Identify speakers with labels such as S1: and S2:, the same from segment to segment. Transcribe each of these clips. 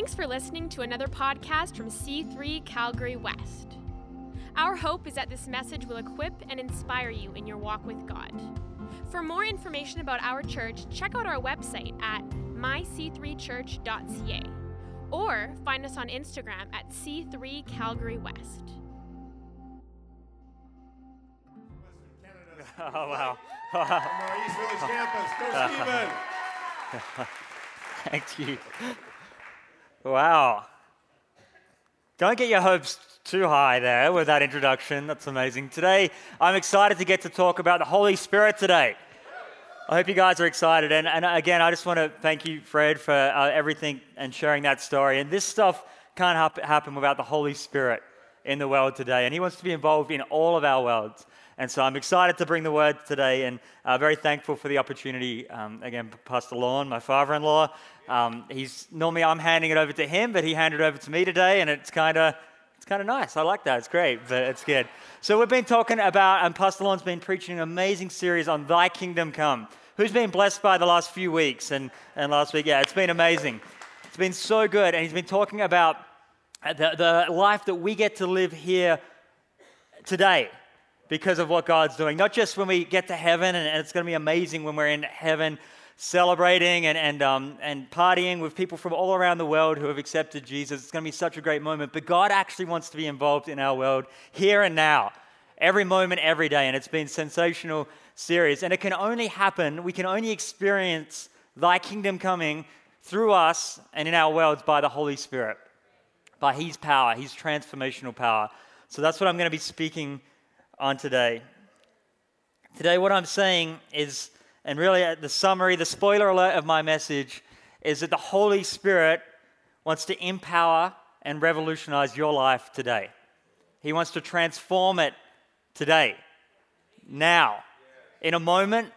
S1: Thanks for listening to another podcast from C3 Calgary West. Our hope is that this message will equip and inspire you in your walk with God. For more information about our church, check out our website at myc3church.ca or find us on Instagram at C3 Calgary West.
S2: Oh, wow.
S3: From our East Village campus. Go, Stephen.
S2: Thank you. Wow. Don't get your hopes too high there with that introduction. That's amazing. Today, I'm excited to get to talk about the Holy Spirit today. I hope you guys are excited. And, and again, I just want to thank you, Fred, for uh, everything and sharing that story. And this stuff can't hap- happen without the Holy Spirit in the world today. And He wants to be involved in all of our worlds. And so I'm excited to bring the word today and uh, very thankful for the opportunity. Um, again, Pastor Lorne, my father in law, um, he's normally I'm handing it over to him, but he handed it over to me today, and it's kind of it's kind of nice. I like that. It's great, but it's good. So we've been talking about, and Pastor Lorne's been preaching an amazing series on Thy Kingdom Come. Who's been blessed by the last few weeks and, and last week? Yeah, it's been amazing. It's been so good, and he's been talking about the, the life that we get to live here today because of what God's doing. Not just when we get to heaven, and, it's going to be amazing when we're in heaven celebrating and, and, um, and partying with people from all around the world who have accepted Jesus. It's going to be such a great moment. But God actually wants to be involved in our world here and now, every moment, every day. And it's been sensational series. And it can only happen, we can only experience thy kingdom coming through us and in our worlds by the Holy Spirit, by his power, his transformational power. So that's what I'm going to be speaking on today. Today, what I'm saying is, and really uh, the summary, the spoiler alert of my message is that the Holy Spirit wants to empower and revolutionize your life today. He wants to transform it today, now, in a moment,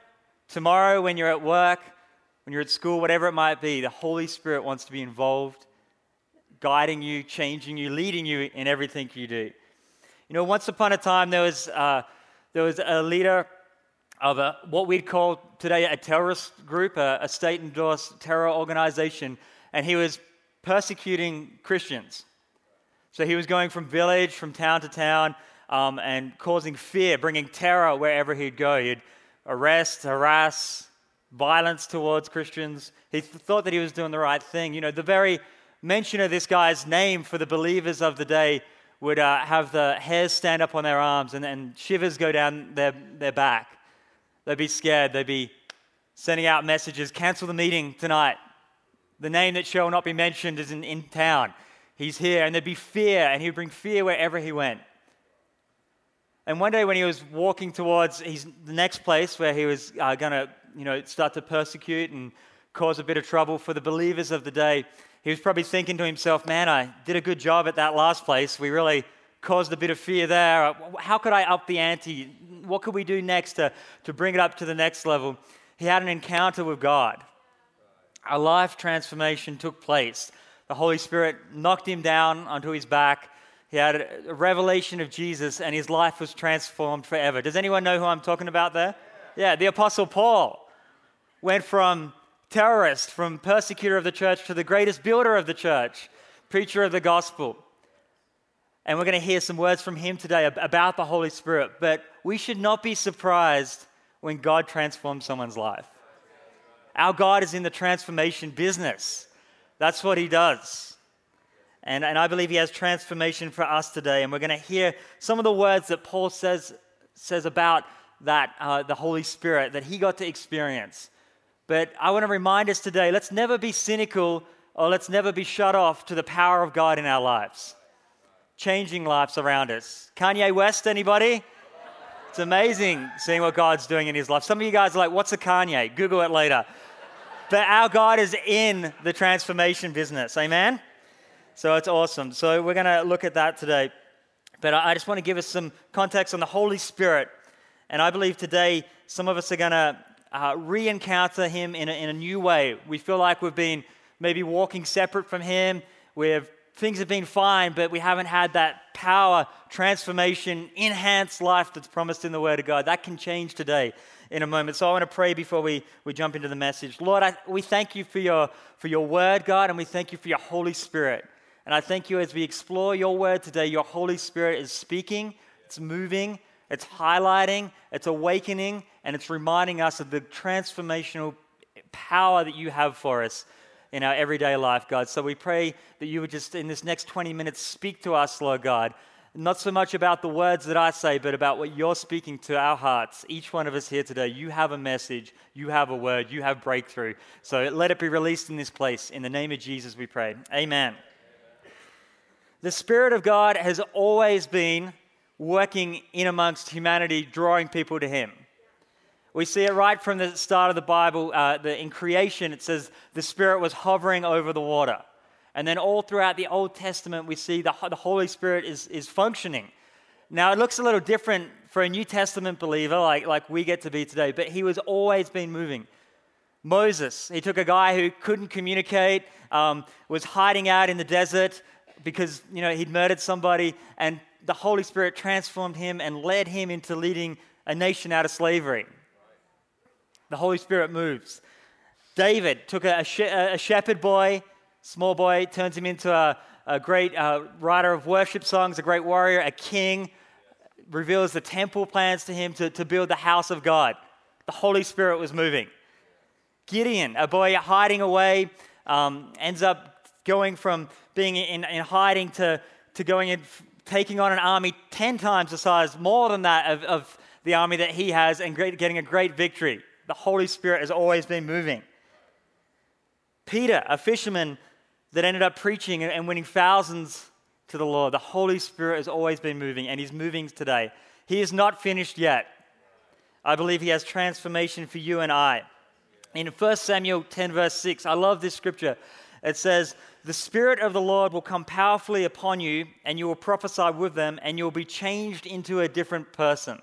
S2: tomorrow when you're at work, when you're at school, whatever it might be. The Holy Spirit wants to be involved, guiding you, changing you, leading you in everything you do. You know, once upon a time, there was, uh, there was a leader of a, what we'd call today a terrorist group, a, a state endorsed terror organization, and he was persecuting Christians. So he was going from village, from town to town, um, and causing fear, bringing terror wherever he'd go. He'd arrest, harass, violence towards Christians. He th- thought that he was doing the right thing. You know, the very mention of this guy's name for the believers of the day would uh, have the hairs stand up on their arms and, and shivers go down their, their back. They'd be scared. They'd be sending out messages cancel the meeting tonight. The name that shall not be mentioned is in, in town. He's here. And there'd be fear, and he'd bring fear wherever he went. And one day when he was walking towards his, the next place where he was uh, going to you know, start to persecute and cause a bit of trouble for the believers of the day, he was probably thinking to himself, man, I did a good job at that last place. We really caused a bit of fear there. How could I up the ante? What could we do next to, to bring it up to the next level? He had an encounter with God. A life transformation took place. The Holy Spirit knocked him down onto his back. He had a revelation of Jesus, and his life was transformed forever. Does anyone know who I'm talking about there? Yeah, the Apostle Paul went from terrorist, from persecutor of the church to the greatest builder of the church, preacher of the gospel. And we're going to hear some words from him today about the Holy Spirit. But we should not be surprised when God transforms someone's life. Our God is in the transformation business. That's what he does. And, and I believe he has transformation for us today. And we're going to hear some of the words that Paul says, says about that, uh, the Holy Spirit, that he got to experience. But I want to remind us today let's never be cynical or let's never be shut off to the power of God in our lives, changing lives around us. Kanye West, anybody? It's amazing seeing what God's doing in his life. Some of you guys are like, what's a Kanye? Google it later. But our God is in the transformation business. Amen? So it's awesome. So we're going to look at that today. But I just want to give us some context on the Holy Spirit. And I believe today some of us are going to uh, re encounter Him in a, in a new way. We feel like we've been maybe walking separate from Him. We've, things have been fine, but we haven't had that power, transformation, enhanced life that's promised in the Word of God. That can change today in a moment. So I want to pray before we, we jump into the message. Lord, I, we thank you for your, for your word, God, and we thank you for your Holy Spirit. And I thank you as we explore your word today, your Holy Spirit is speaking, it's moving, it's highlighting, it's awakening, and it's reminding us of the transformational power that you have for us in our everyday life, God. So we pray that you would just, in this next 20 minutes, speak to us, Lord God. Not so much about the words that I say, but about what you're speaking to our hearts. Each one of us here today, you have a message, you have a word, you have breakthrough. So let it be released in this place. In the name of Jesus, we pray. Amen. The Spirit of God has always been working in amongst humanity, drawing people to Him. We see it right from the start of the Bible. Uh, the, in creation, it says the Spirit was hovering over the water. And then all throughout the Old Testament, we see the, the Holy Spirit is, is functioning. Now, it looks a little different for a New Testament believer like, like we get to be today, but he was always been moving. Moses, he took a guy who couldn't communicate, um, was hiding out in the desert because you know he'd murdered somebody, and the Holy Spirit transformed him and led him into leading a nation out of slavery. The Holy Spirit moves. David took a, a shepherd boy, small boy, turns him into a, a great uh, writer of worship songs, a great warrior, a king, reveals the temple plans to him to, to build the house of God. The Holy Spirit was moving. Gideon, a boy hiding away, um, ends up going from being in, in hiding to, to going and taking on an army 10 times the size, more than that, of, of the army that he has, and great, getting a great victory the Holy Spirit has always been moving. Peter, a fisherman that ended up preaching and winning thousands to the Lord, the Holy Spirit has always been moving, and he's moving today. He is not finished yet. I believe he has transformation for you and I. In 1 Samuel 10, verse 6, I love this scripture. It says, The Spirit of the Lord will come powerfully upon you, and you will prophesy with them, and you will be changed into a different person.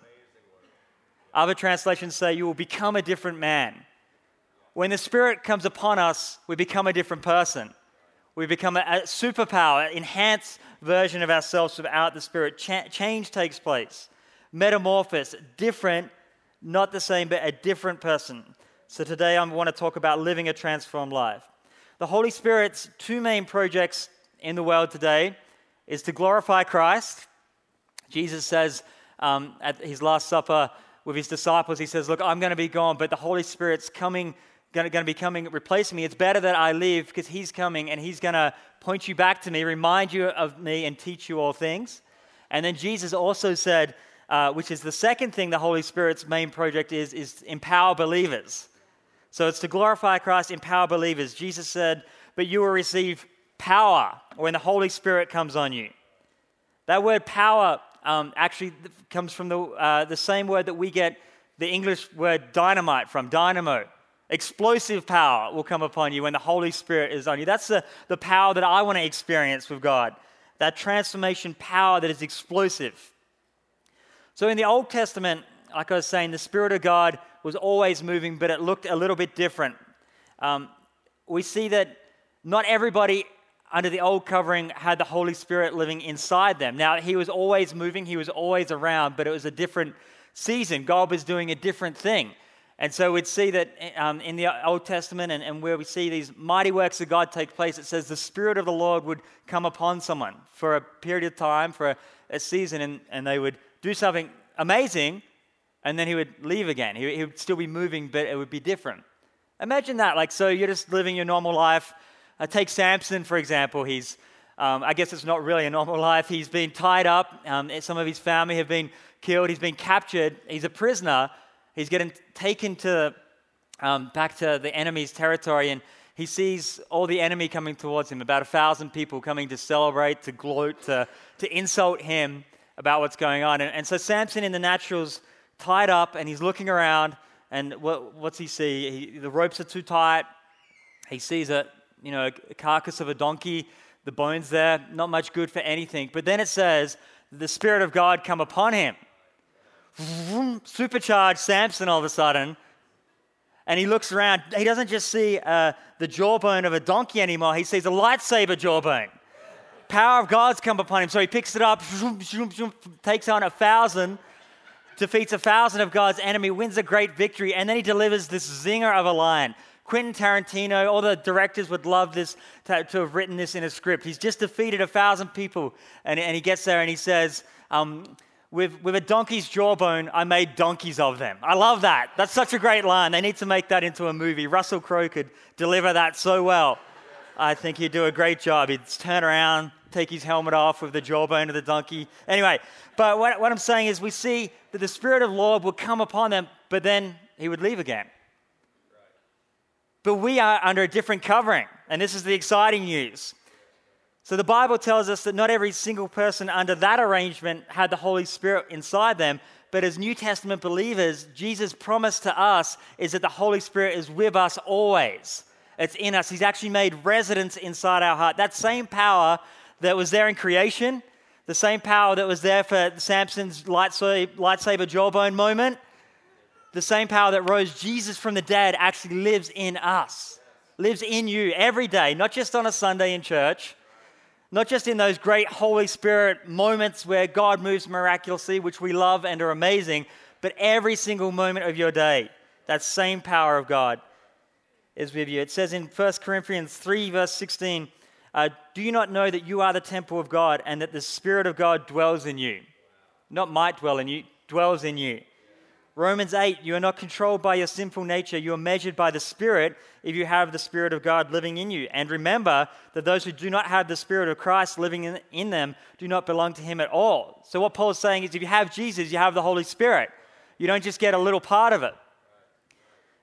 S2: Other translations say you will become a different man. When the Spirit comes upon us, we become a different person. We become a, superpower, enhanced version of ourselves without the Spirit. Ch- change takes place. Metamorphosis, different, not the same, but a different person. So today I want to talk about living a transformed life. The Holy Spirit's two main projects in the world today is to glorify Christ. Jesus says um, at his Last Supper, with his disciples. He says, Look, I'm going to be gone, but the Holy Spirit's coming, going to be coming, replacing me. It's better that I leave because he's coming and he's going to point you back to me, remind you of me, and teach you all things. And then Jesus also said, uh, which is the second thing the Holy Spirit's main project is, is empower believers. So it's to glorify Christ, empower believers. Jesus said, But you will receive power when the Holy Spirit comes on you. That word power um, actually comes from the, uh, the same word that we get the English word dynamite from, dynamo. Explosive power will come upon you when the Holy Spirit is on you. That's the, the power that I want to experience with God. That transformation power that is explosive. So in the Old Testament, like I was saying, the Spirit of God was always moving, but it looked a little bit different. Um, we see that not everybody under the old covering had the Holy Spirit living inside them. Now, he was always moving, he was always around, but it was a different season. God was doing a different thing. And so we'd see that um, in the Old Testament and, and, where we see these mighty works of God take place, it says the Spirit of the Lord would come upon someone for a period of time, for a, a season, and, and they would do something amazing, and then he would leave again. He, he would still be moving, but it would be different. Imagine that. Like, so you're just living your normal life uh, take Samson, for example. He's, um, I guess it's not really a normal life. He's been tied up. Um, some of his family have been killed. He's been captured. He's a prisoner. He's getting taken to, um, back to the enemy's territory, and he sees all the enemy coming towards him, about a thousand people coming to celebrate, to gloat, to, to insult him about what's going on. And, and so Samson in the natural's tied up, and he's looking around, and what, what's he see? He, the ropes are too tight. He sees a, you know, a carcass of a donkey, the bones there, not much good for anything. But then it says, the Spirit of God come upon him. Supercharged Samson all of a sudden. And he looks around. He doesn't just see uh, the jawbone of a donkey anymore, he sees a lightsaber jawbone. Power of God's come upon him. So he picks it up, takes on a thousand defeats a thousand of God's enemy, wins a great victory, and then he delivers this zinger of a line. Quentin Tarantino, all the directors would love this to, to have written this in a script. He's just defeated a thousand people, and, and he gets there and he says, um, with, with a donkey's jawbone, I made donkeys of them. I love that. That's such a great line. They need to make that into a movie. Russell Crowe could deliver that so well. I think he'd do a great job. He'd turn around, take his helmet off with the jawbone of the donkey. Anyway, but what, what I'm saying is we see that the Spirit of the Lord would come upon them, but then he would leave again. But we are under a different covering, and this is the exciting news. So the Bible tells us that not every single person under that arrangement had the Holy Spirit inside them, but as New Testament believers, Jesus' promise to us is that the Holy Spirit is with us always. It's in us. He's actually made residence inside our heart. That same power that was there in creation, the same power that was there for Samson's lightsaber jawbone moment, the same power that rose Jesus from the dead actually lives in us, lives in you every day, not just on a Sunday in church, not just in those great Holy Spirit moments where God moves miraculously, which we love and are amazing, but every single moment of your day, that same power of God is with you. It says in 1 Corinthians 3, verse 16, uh, Do you not know that you are the temple of God and that the Spirit of God dwells in you? Not might dwell in you, dwells in you. Romans 8, you are not controlled by your sinful nature. You are measured by the Spirit if you have the Spirit of God living in you. And remember that those who do not have the Spirit of Christ living in, in them do not belong to Him at all. So, what Paul is saying is if you have Jesus, you have the Holy Spirit. You don't just get a little part of it.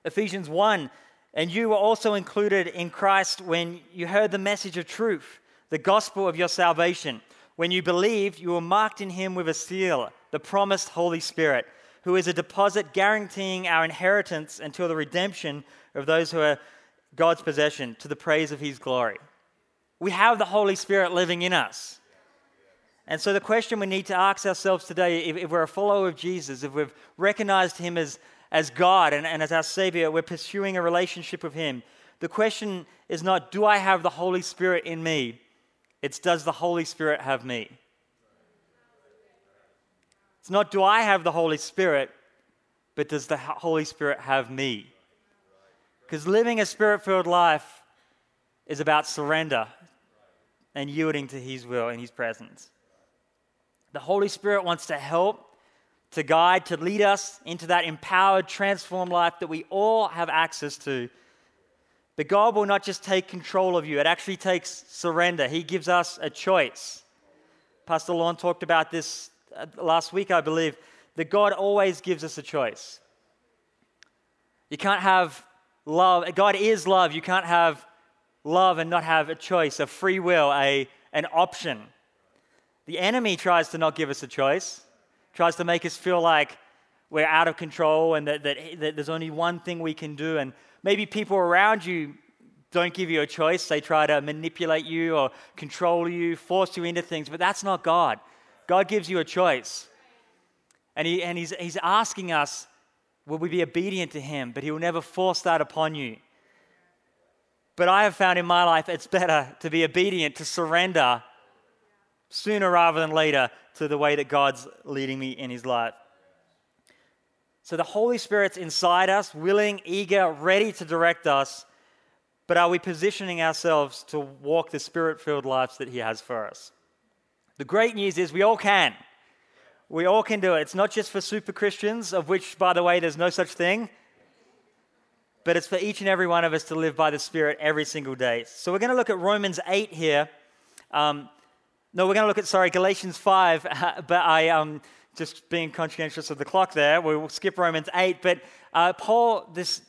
S2: Ephesians 1, and you were also included in Christ when you heard the message of truth, the gospel of your salvation. When you believed, you were marked in Him with a seal, the promised Holy Spirit who is a deposit guaranteeing our inheritance until the redemption of those who are God's possession to the praise of his glory. We have the Holy Spirit living in us. And so, the question we need to ask ourselves today if, if we're a follower of Jesus, if we've recognized him as, as God and, and as our Savior, we're pursuing a relationship with him, the question is not, do I have the Holy Spirit in me? It's, does the Holy Spirit have me? It's not, do I have the Holy Spirit, but does the Holy Spirit have me? Because living a spirit filled life is about surrender and yielding to His will and His presence. The Holy Spirit wants to help, to guide, to lead us into that empowered, transformed life that we all have access to. But God will not just take control of you, it actually takes surrender. He gives us a choice. Pastor Lorne talked about this Uh, last week, I believe, that God always gives us a choice. You can't have love. God is love. You can't have love and not have a choice, a free will, a, an option. The enemy tries to not give us a choice, tries to make us feel like we're out of control and that, that, that there's only one thing we can do. And maybe people around you don't give you a choice. They try to manipulate you or control you, force you into things, but that's not God. God gives you a choice. And, he, and he's, he's asking us, will we be obedient to Him? But He will never force that upon you. But I have found in my life it's better to be obedient, to surrender sooner rather than later to the way that God's leading me in His life. So the Holy Spirit's inside us, willing, eager, ready to direct us. But are we positioning ourselves to walk the spirit filled lives that He has for us? The great news is we all can. We all can do it. It's not just for super Christians, of which, by the way, there's no such thing, but it's for each and every one of us to live by the Spirit every single day. So we're going to look at Romans 8 here. Um, no, we're going to look at, sorry, Galatians 5, but I, um, just being conscientious of the clock there, we'll skip Romans 8. But uh, Paul, this,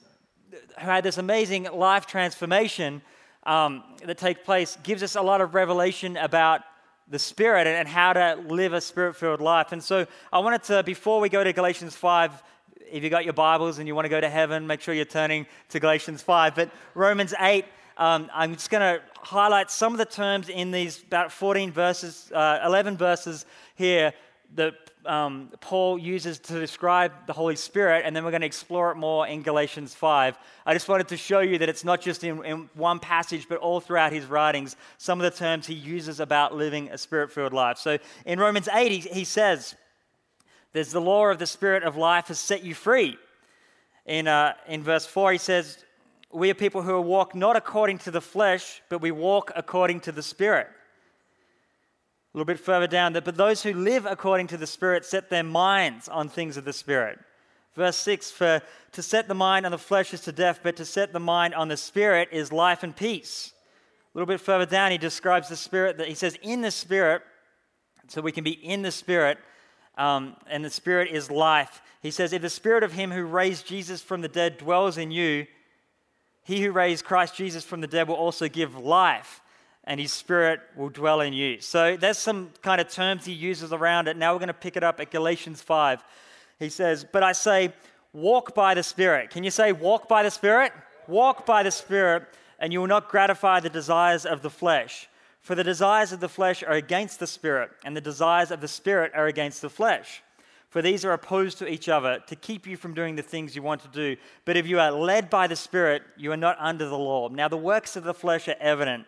S2: who had this amazing life transformation um, that takes place, gives us a lot of revelation about the Spirit and how to live a spirit filled life. And so I wanted to, before we go to Galatians 5, if you got your Bibles and you want to go to heaven, make sure you're turning to Galatians 5. But Romans 8, um, I'm just going to highlight some of the terms in these about 14 verses, uh, 11 verses here that um, Paul uses to describe the Holy Spirit, and then we're going to explore it more in Galatians 5. I just wanted to show you that it's not just in, in one passage, but all throughout his writings, some of the terms he uses about living a spirit filled life. So in Romans 8, he, he says, There's the law of the Spirit of life has set you free. In, uh, in verse 4, he says, We are people who walk not according to the flesh, but we walk according to the Spirit. Little bit further down, that but those who live according to the Spirit set their minds on things of the Spirit. Verse 6 For to set the mind on the flesh is to death, but to set the mind on the Spirit is life and peace. A little bit further down, he describes the Spirit that he says, In the Spirit, so we can be in the Spirit, um, and the Spirit is life. He says, If the Spirit of Him who raised Jesus from the dead dwells in you, he who raised Christ Jesus from the dead will also give life and his spirit will dwell in you. So there's some kind of terms he uses around it. Now we're going to pick it up at Galatians 5. He says, But I say, walk by the Spirit. Can you say, walk by the Spirit? Walk by the Spirit, and you will not gratify the desires of the flesh. For the desires of the flesh are against the Spirit, and the desires of the Spirit are against the flesh. For these are opposed to each other to keep you from doing the things you want to do. But if you are led by the Spirit, you are not under the law. Now, the works of the flesh are evident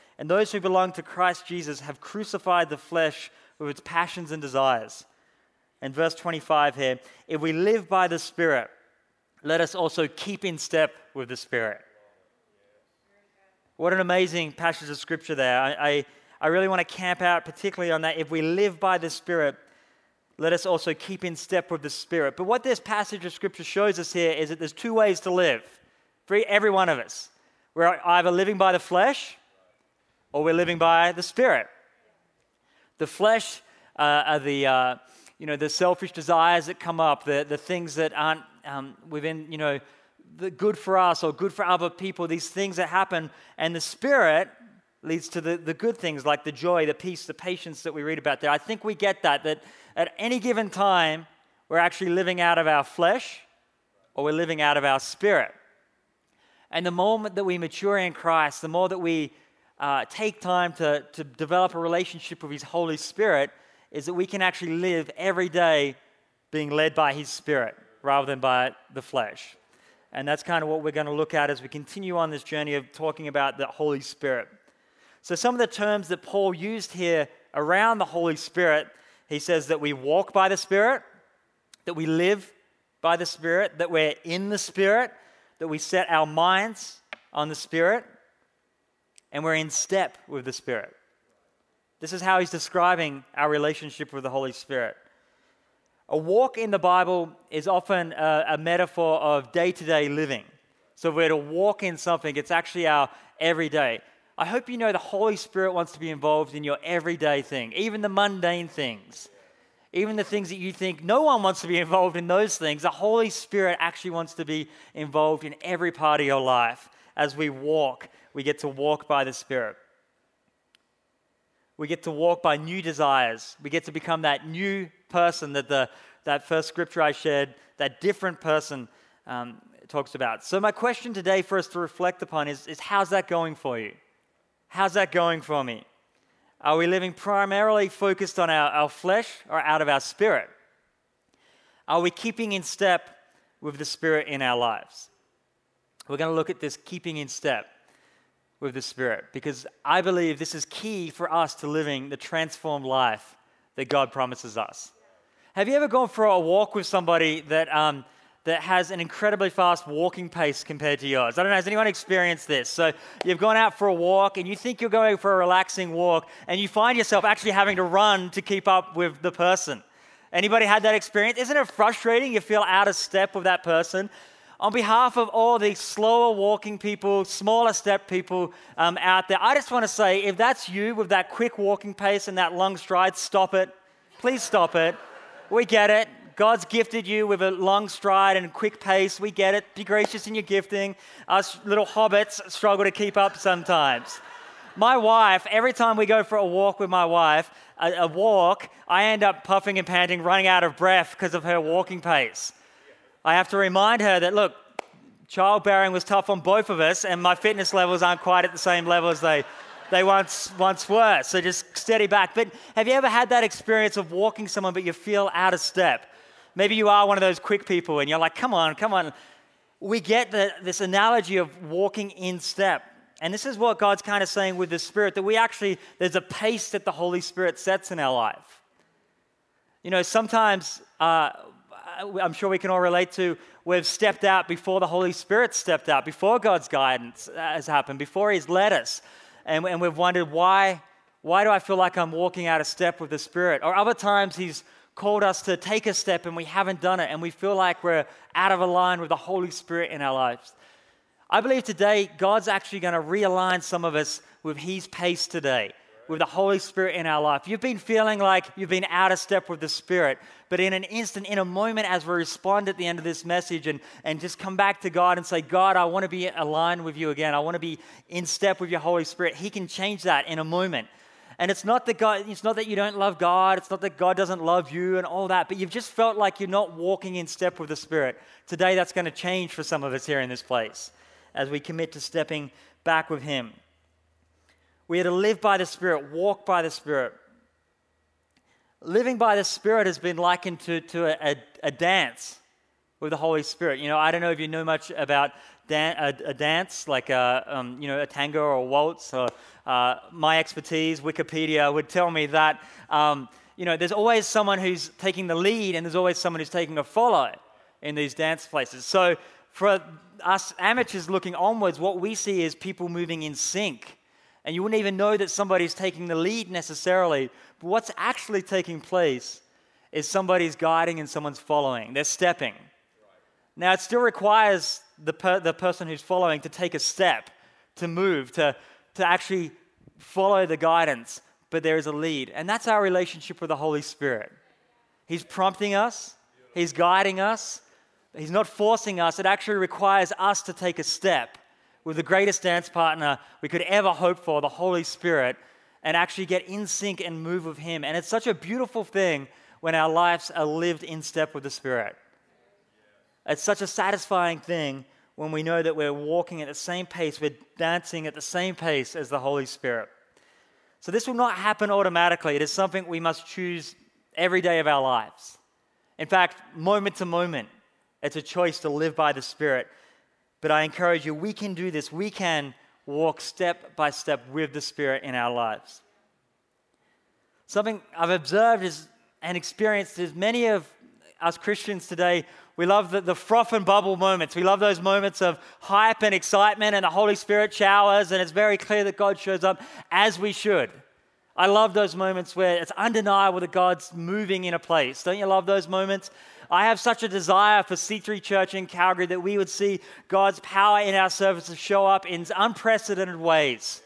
S2: And those who belong to Christ Jesus have crucified the flesh with its passions and desires. And verse 25 here if we live by the Spirit, let us also keep in step with the Spirit. What an amazing passage of scripture there. I, I, I really want to camp out particularly on that. If we live by the Spirit, let us also keep in step with the Spirit. But what this passage of scripture shows us here is that there's two ways to live for every one of us. We're either living by the flesh or we're living by the Spirit. The flesh uh, are the, uh, you know, the selfish desires that come up, the, the things that aren't um, within, you know, the good for us or good for other people, these things that happen. And the Spirit leads to the, the good things like the joy, the peace, the patience that we read about there. I think we get that, that at any given time, we're actually living out of our flesh or we're living out of our spirit. And the moment that we mature in Christ, the more that we uh, take time to, to develop a relationship with His Holy Spirit is that we can actually live every day being led by His Spirit rather than by the flesh. And that's kind of what we're going to look at as we continue on this journey of talking about the Holy Spirit. So, some of the terms that Paul used here around the Holy Spirit, he says that we walk by the Spirit, that we live by the Spirit, that we're in the Spirit, that we set our minds on the Spirit, and we're in step with the Spirit. This is how he's describing our relationship with the Holy Spirit. A walk in the Bible is often a, a metaphor of day to day living. So if we're to walk in something, it's actually our everyday. I hope you know the Holy Spirit wants to be involved in your everyday thing, even the mundane things, even the things that you think no one wants to be involved in those things. The Holy Spirit actually wants to be involved in every part of your life as we walk we get to walk by the Spirit. We get to walk by new desires. We get to become that new person that the, that first scripture I shared, that different person um, talks about. So, my question today for us to reflect upon is, is how's that going for you? How's that going for me? Are we living primarily focused on our, our flesh or out of our spirit? Are we keeping in step with the Spirit in our lives? We're going to look at this keeping in step with the Spirit because I believe this is key for us to living the transformed life that God promises us. Have you ever gone for a walk with somebody that, um, that has an incredibly fast walking pace compared to yours? I don't know, has anyone experienced this? So you've gone out for a walk and you think you're going for a relaxing walk and you find yourself actually having to run to keep up with the person. Anybody had that experience? Isn't it frustrating? You feel out of step with that person on behalf of all the slower walking people, smaller step people um, out there, I just want to say if that's you with that quick walking pace and that long stride, stop it. Please stop it. We get it. God's gifted you with a long stride and quick pace. We get it. Be gracious in your gifting. Us little hobbits struggle to keep up sometimes. My wife, every time we go for a walk with my wife, a, a walk, I end up puffing and panting, running out of breath because of her walking pace. I have to remind her that, look, childbearing was tough on both of us, and my fitness levels aren't quite at the same level as they, they once, once were. So just steady back. But have you ever had that experience of walking someone, but you feel out of step? Maybe you are one of those quick people, and you're like, come on, come on. We get the, this analogy of walking in step. And this is what God's kind of saying with the Spirit that we actually, there's a pace that the Holy Spirit sets in our life. You know, sometimes uh, I'm sure we can all relate to we've stepped out before the Holy Spirit stepped out, before God's guidance uh, has happened, before He's led us. And, and we've wondered, why, why do I feel like I'm walking out of step with the Spirit? Or other times He's called us to take a step and we haven't done it, and we feel like we're out of line with the Holy Spirit in our lives. I believe today God's actually going to realign some of us with His pace today, with the Holy Spirit in our life. You've been feeling like you've been out of step with the Spirit, but in an instant, in a moment, as we respond at the end of this message and, and just come back to God and say, God, I want to be aligned with you again. I want to be in step with your Holy Spirit. He can change that in a moment. And it's not that God, it's not that you don't love God, it's not that God doesn't love you and all that, but you've just felt like you're not walking in step with the Spirit. Today that's going to change for some of us here in this place as we commit to stepping back with Him. We are to live by the Spirit, walk by the Spirit. Living by the Spirit has been likened to, to a, a, a dance with the Holy Spirit. You know, I don't know if you know much about dan- a, a, dance, like a, um, you know, a tango or a waltz. Or, uh, my expertise, Wikipedia, would tell me that, um, you know, there's always someone who's taking the lead and there's always someone who's taking a follow in these dance places. So for us amateurs looking onwards, what we see is people moving in sync. And you wouldn't even know that somebody's taking the lead necessarily. But what's actually taking place is somebody's guiding and someone's following. They're stepping. Now, it still requires the, per- the person who's following to take a step, to move, to, to actually follow the guidance, but there is a lead. And that's our relationship with the Holy Spirit. He's prompting us, He's guiding us, He's not forcing us, it actually requires us to take a step with the greatest dance partner we could ever hope for, the Holy Spirit, and actually get in sync and move with Him. And it's such a beautiful thing when our lives are lived in step with the Spirit. It's such a satisfying thing when we know that we're walking at the same pace, we're dancing at the same pace as the Holy Spirit. So, this will not happen automatically. It is something we must choose every day of our lives. In fact, moment to moment, it's a choice to live by the Spirit. But I encourage you, we can do this. We can walk step by step with the Spirit in our lives. Something I've observed is and experienced is many of us Christians today, we love the, the froth and bubble moments. We love those moments of hype and excitement, and the Holy Spirit showers, and it's very clear that God shows up as we should. I love those moments where it's undeniable that God's moving in a place. Don't you love those moments? I have such a desire for C3 Church in Calgary that we would see God's power in our services show up in unprecedented ways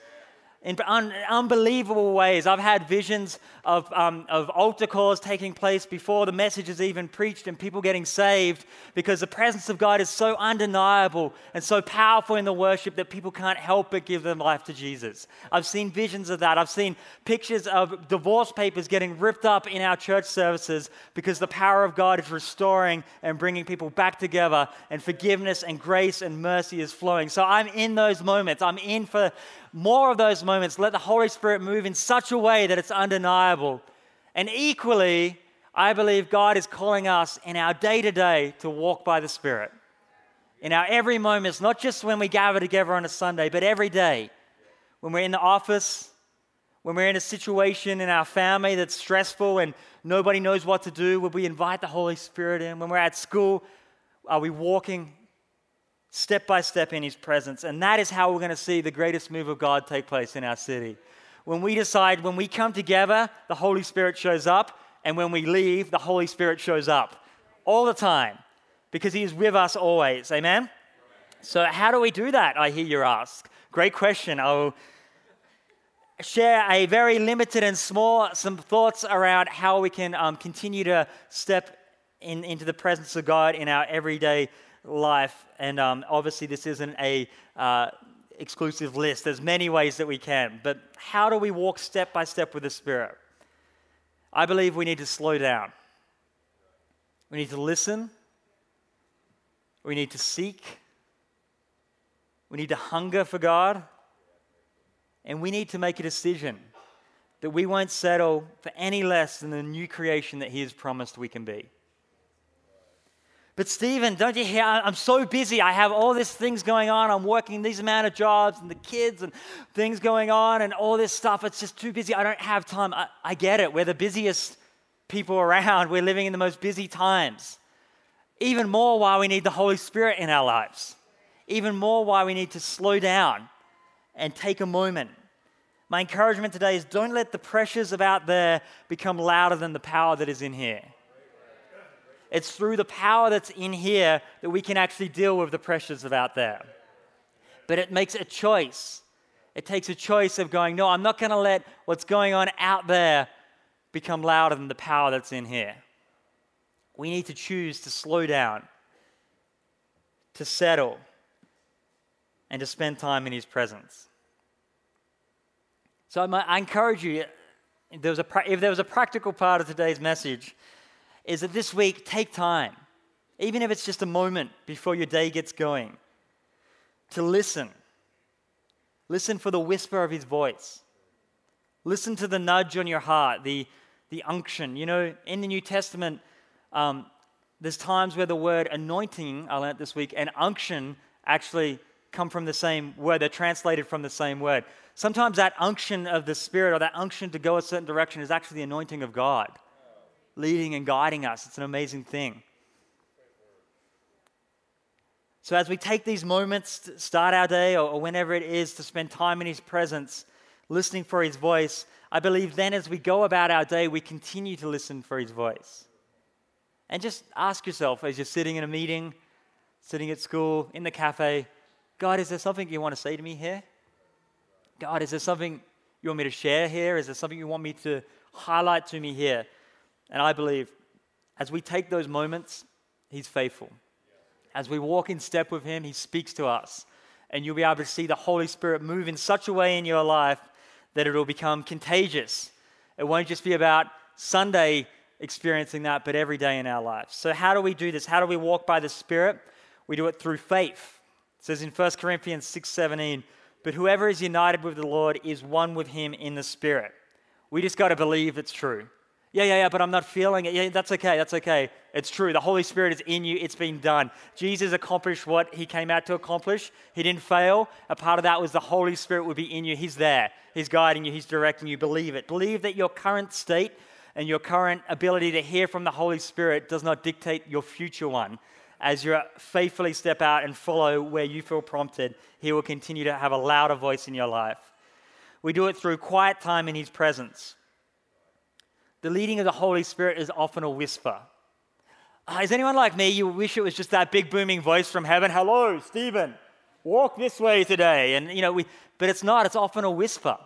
S2: in un- unbelievable ways. I've had visions of, um, of altar calls taking place before the message is even preached and people getting saved because the presence of God is so undeniable and so powerful in the worship that people can't help but give their life to Jesus. I've seen visions of that. I've seen pictures of divorce papers getting ripped up in our church services because the power of God is restoring and bringing people back together and forgiveness and grace and mercy is flowing. So I'm in those moments. I'm in for more of those moments. Let the Holy Spirit move in such a way that it's undeniable. And equally, I believe God is calling us in our day to day to walk by the Spirit. In our every moments, not just when we gather together on a Sunday, but every day. When we're in the office, when we're in a situation in our family that's stressful and nobody knows what to do, will we invite the Holy Spirit in? When we're at school, are we walking step by step in His presence. And that is how we're going to see the greatest move of God take place in our city. When we decide, when we come together, the Holy Spirit shows up, and when we leave, the Holy Spirit shows up all the time because He is with us always. Amen? So, how do we do that? I hear you ask. Great question. I'll share a very limited and small some thoughts around how we can um, continue to step in, into the presence of God in our everyday life. And um, obviously, this isn't a uh, exclusive list. There's many ways that we can. But how do we walk step by step with the Spirit? I believe we need to slow down. We need to listen, We need to seek. We need to hunger for God. And we need to make a decision that we won't settle for any less than the new creation that He has promised we can be. But Stephen, don't you hear? I'm so busy. I have all these things going on. I'm working these amount of jobs and the kids and things going on and all this stuff. It's just too busy. I don't have time. I, I get it. We're the busiest people around. We're living in the most busy times. Even more why we need the Holy Spirit in our lives. Even more why we need to slow down and take a moment. My encouragement today is don't let the pressures of out there become louder than the power that is in here. It's through the power that's in here that we can actually deal with the pressures of out there. But it makes a choice. It takes a choice of going, no, I'm not going to let what's going on out there become louder than the power that's in here. We need to choose to slow down, to settle, and to spend time in His presence. So I encourage you, if there, was a, if there was a practical part of today's message, is that this week, take time, even if it's just a moment before your day gets going, to listen. Listen for the whisper of his voice. Listen to the nudge on your heart, the, the unction. You know, in the New Testament, um, there's times where the word anointing, I learned this week, and unction actually come from the same word. They're translated from the same word. Sometimes that unction of the Spirit or that unction to go a certain direction is actually the anointing of God leading and guiding us. It's an amazing thing. So, as we take these moments to start our day or, whenever it is to spend time in His presence, listening for His voice, I believe then as we go about our day, we continue to listen for His voice. And just ask yourself as you're sitting in a meeting, sitting at school, in the cafe, God, is there something you want to say to me here? God, is there something you want me to share here? Is there something you want me to highlight to me here? And I believe as we take those moments, He's faithful. As we walk in step with Him, He speaks to us. And you'll be able to see the Holy Spirit move in such a way in your life that it'll become contagious. It won't just be about Sunday experiencing that, but every day in our lives. So, how do we do this? How do we walk by the Spirit? We do it through faith. It says in 1 Corinthians 6 17, but whoever is united with the Lord is one with him in the Spirit. We just got to believe it's true. Yeah, yeah, yeah, but I'm not feeling it. Yeah, that's okay. That's okay. It's true. The Holy Spirit is in you. It's been done. Jesus accomplished what he came out to accomplish. He didn't fail. A part of that was the Holy Spirit would be in you. He's there. He's guiding you. He's directing you. Believe it. Believe that your current state and your current ability to hear from the Holy Spirit does not dictate your future one. As you faithfully step out and follow where you feel prompted, He will continue to have a louder voice in your life. We do it through quiet time in His presence. The leading of the Holy Spirit is often a whisper. Uh, is anyone like me? You wish it was just that big booming voice from heaven. Hello, Stephen. Walk this way today. And you know, we, but it's not. It's often a whisper.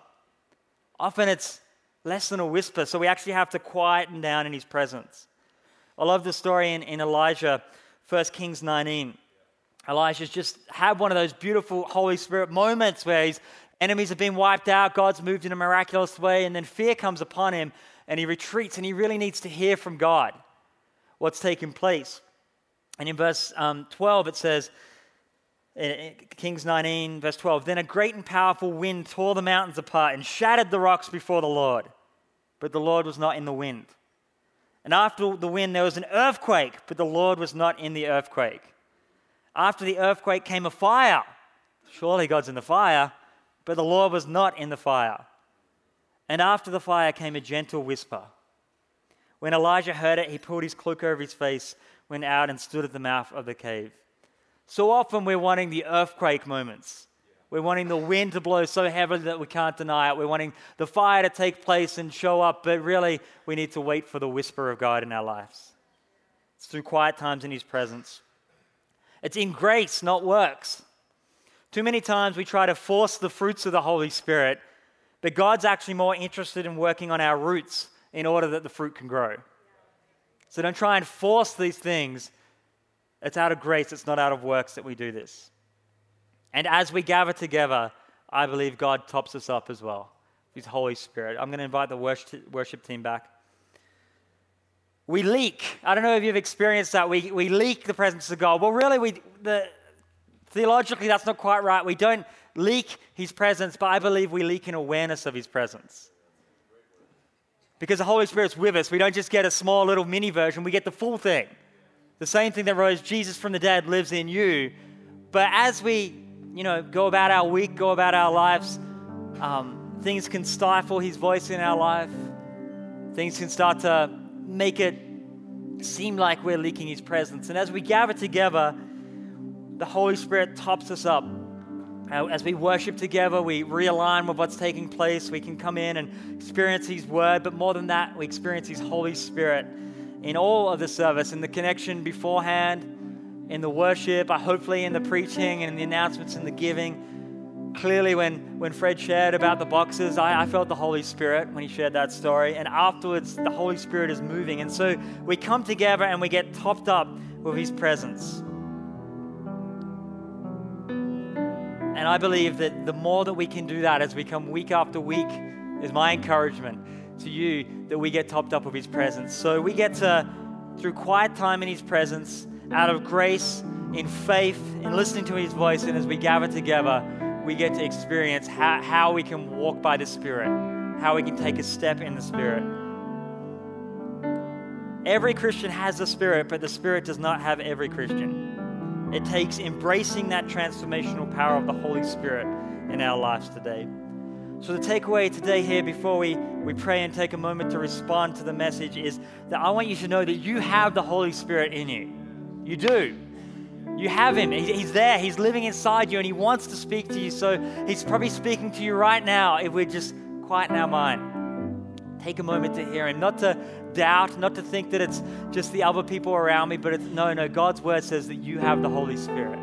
S2: Often it's less than a whisper. So we actually have to quieten down in His presence. I love the story in, in Elijah, 1 Kings 19. Elijah's just had one of those beautiful Holy Spirit moments where his enemies have been wiped out, God's moved in a miraculous way, and then fear comes upon him, and he retreats and he really needs to hear from God what's taking place. And in verse um, 12, it says, in Kings 19, verse 12, then a great and powerful wind tore the mountains apart and shattered the rocks before the Lord. But the Lord was not in the wind. And after the wind, there was an earthquake, but the Lord was not in the earthquake. After the earthquake came a fire. Surely God's in the fire, but the Lord was not in the fire. And after the fire came a gentle whisper. When Elijah heard it, he pulled his cloak over his face, went out, and stood at the mouth of the cave. So often we're wanting the earthquake moments. We're wanting the wind to blow so heavily that we can't deny it. We're wanting the fire to take place and show up, but really, we need to wait for the whisper of God in our lives. It's through quiet times in His presence. It's in grace, not works. Too many times we try to force the fruits of the Holy Spirit but God's actually more interested in working on our roots in order that the fruit can grow. So don't try and force these things. It's out of grace, it's not out of works that we do this. And as we gather together, I believe God tops us up as well. His Holy Spirit. I'm going to invite the worship team back. we leak. I don't know if you've experienced that. We, we leak the presence of God. Well, really, we, the, theologically, that's not quite right. We don't leak his presence, but I believe we leak in awareness of his presence. Because the Holy Spirit's with us. We don't just get a small little mini version, we get the full thing. The same thing that rose Jesus from the dead lives in you. But as we, you know, go about our week, go about our lives, um, things can stifle his voice in our life. Things can start to make it seem like we're leaking His presence. And as we gather together, the Holy Spirit tops us up. As we worship together, we realign with what's taking place. We can come in and experience His Word, but more than that, we experience His Holy Spirit in all of the service, in the connection beforehand, in the worship, uh, hopefully in the preaching and in the announcements and the giving clearly when, when Fred shared about the boxes, I, I, felt the Holy Spirit when he shared that story. And afterwards, the Holy Spirit is moving. And so we come together and we get topped up with his presence. And I believe that the more that we can do that as we come week after week, is my encouragement to you that we get topped up with his presence. So we get to, through quiet time in his presence, out of grace, in faith, in listening to his voice, and as we gather together, we get to experience how, how we can walk by the Spirit, how we can take a step in the Spirit. Every Christian has the Spirit, but the Spirit does not have every Christian. It takes embracing that transformational power of the Holy Spirit in our lives today. So, the takeaway today, here, before we, we pray and take a moment to respond to the message, is that I want you to know that you have the Holy Spirit in you. You do. You have him. He's there. He's living inside you and he wants to speak to you. So he's probably speaking to you right now if we're just quiet in our mind. Take a moment to hear him, not to doubt, not to think that it's just the other people around me, but it's no, no. God's word says that you have the Holy Spirit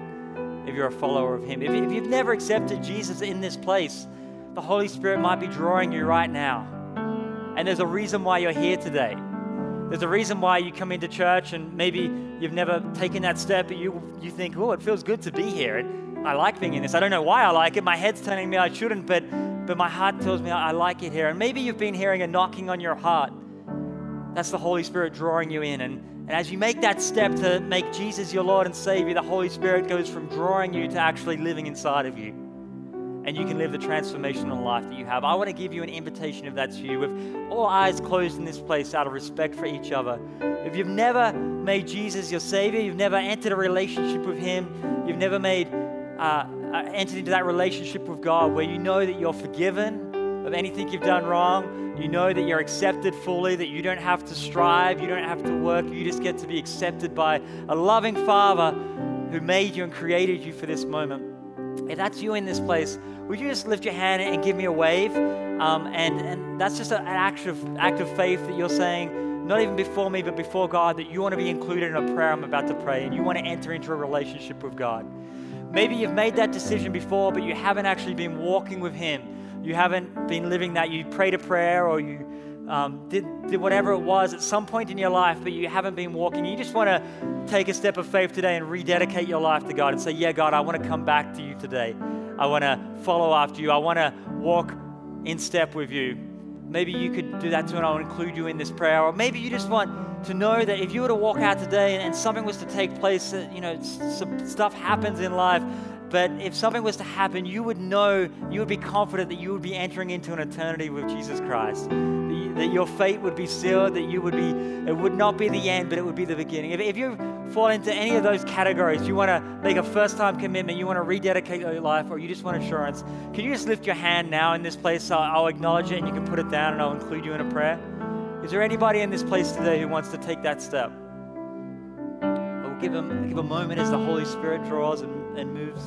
S2: if you're a follower of him. If, if you've never accepted Jesus in this place, the Holy Spirit might be drawing you right now. And there's a reason why you're here today. There's a reason why you come into church and maybe you've never taken that step, but you, you think, oh, it feels good to be here. It, I like being in this. I don't know why I like it. My head's telling me I shouldn't, but, but my heart tells me I, I like it here. And maybe you've been hearing a knocking on your heart. That's the Holy Spirit drawing you in. And, and as you make that step to make Jesus your Lord and Savior, the Holy Spirit goes from drawing you to actually living inside of you and you can live the transformational life that you have. I want to give you an invitation if that's you, with all eyes closed in this place out of respect for each other. If you've never made Jesus your Savior, you've never entered a relationship with Him, you've never made uh, uh, entered into that relationship with God where you know that you're forgiven of anything you've done wrong, you know that you're accepted fully, that you don't have to strive, you don't have to work, you just get to be accepted by a loving Father who made you and created you for this moment. If that's you in this place, would you just lift your hand and give me a wave? Um, and, and that's just an act of, act of faith that you're saying, not even before me, but before God, that you want to be included in a prayer I'm about to pray and you want to enter into a relationship with God. Maybe you've made that decision before, but you haven't actually been walking with Him. You haven't been living that. You prayed a prayer or you um, did, did whatever it was at some point in your life, but you haven't been walking. You just want to take a step of faith today and rededicate your life to God and say, Yeah, God, I want to come back to you today. I want to follow after you. I want to walk in step with you. Maybe you could do that too, and I'll include you in this prayer. Or maybe you just want to know that if you were to walk out today and, something was to take place, that, you know, some stuff happens in life, but if something was to happen, you would know, you would be confident that you would be entering into an eternity with Jesus Christ. That your fate would be sealed, that you would be, it would not be the end, but it would be the beginning. If, if you fall into any of those categories, you want to make a first time commitment, you want to rededicate your life, or you just want assurance, can you just lift your hand now in this place? So I'll acknowledge it and you can put it down and I'll include you in a prayer. Is there anybody in this place today who wants to take that step? I'll give, them, give a moment as the Holy Spirit draws and and moves.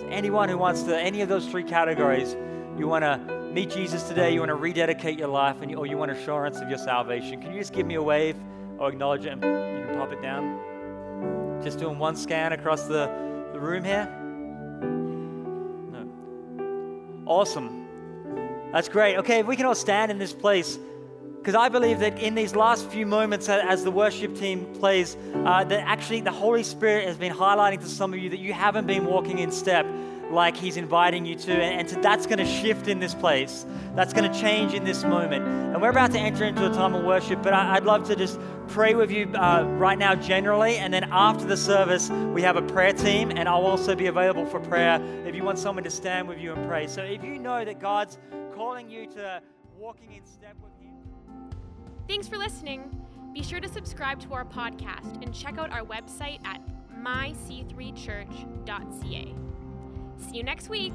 S2: So Anyone who wants to, any of those three categories, you want to meet Jesus today, you want to rededicate your life, and you, or you want assurance of your salvation, can you just give me a wave or acknowledge it and you can pop it down? Just doing one scan across the, the room here? No. Awesome. That's great. Okay, if we can all stand in this place. Because I believe that in these last few moments, as the worship team plays, uh, that actually the Holy Spirit has been highlighting to some of you that you haven't been walking in step. like He's inviting you to. And, and so that's going to shift in this place. That's going to change in this moment. And we're about to enter into a time of worship, but I, would love to just pray with you uh, right now, generally. And then after the service, we have a prayer team, and I'll also be available for prayer if you want someone to stand with you and pray. So if you know that God's calling you to walking in step with.
S1: Thanks for listening. Be sure to subscribe to our podcast and check out our website at myc3church.ca. See you next week.